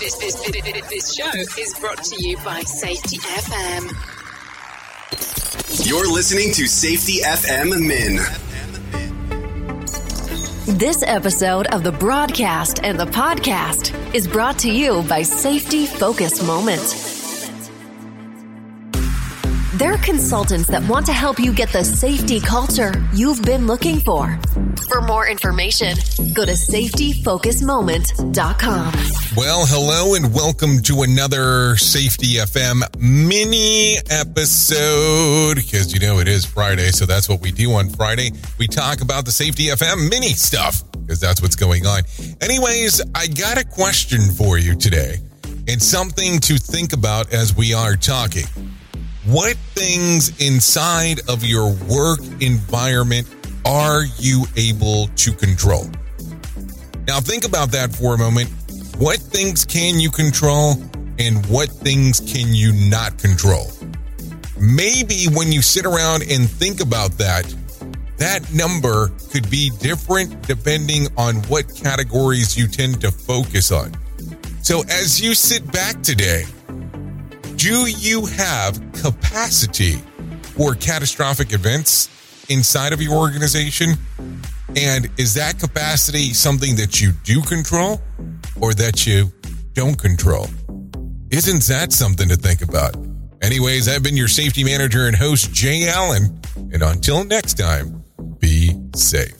This, this, this, this show is brought to you by Safety FM. You're listening to Safety FM Min. This episode of the broadcast and the podcast is brought to you by Safety Focus Moment. They're consultants that want to help you get the safety culture you've been looking for. For more information, go to safetyfocusmoment.com. Well, hello and welcome to another Safety FM mini episode. Because you know it is Friday, so that's what we do on Friday. We talk about the Safety FM mini stuff because that's what's going on. Anyways, I got a question for you today and something to think about as we are talking. What things inside of your work environment are you able to control? Now, think about that for a moment. What things can you control and what things can you not control? Maybe when you sit around and think about that, that number could be different depending on what categories you tend to focus on. So, as you sit back today, do you have capacity for catastrophic events inside of your organization? And is that capacity something that you do control or that you don't control? Isn't that something to think about? Anyways, I've been your safety manager and host, Jay Allen. And until next time, be safe.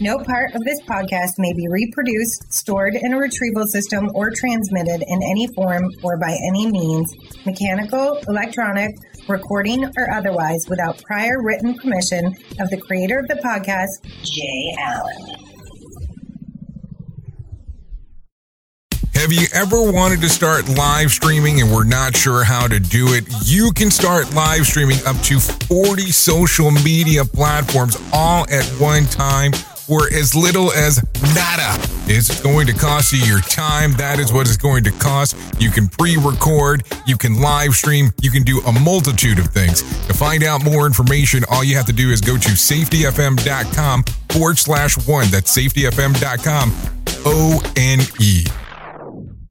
No part of this podcast may be reproduced, stored in a retrieval system, or transmitted in any form or by any means, mechanical, electronic, recording, or otherwise, without prior written permission of the creator of the podcast, Jay Allen. Have you ever wanted to start live streaming and were not sure how to do it? You can start live streaming up to 40 social media platforms all at one time for as little as nada. It's going to cost you your time. That is what it's going to cost. You can pre record, you can live stream, you can do a multitude of things. To find out more information, all you have to do is go to safetyfm.com forward slash one. That's safetyfm.com O N E.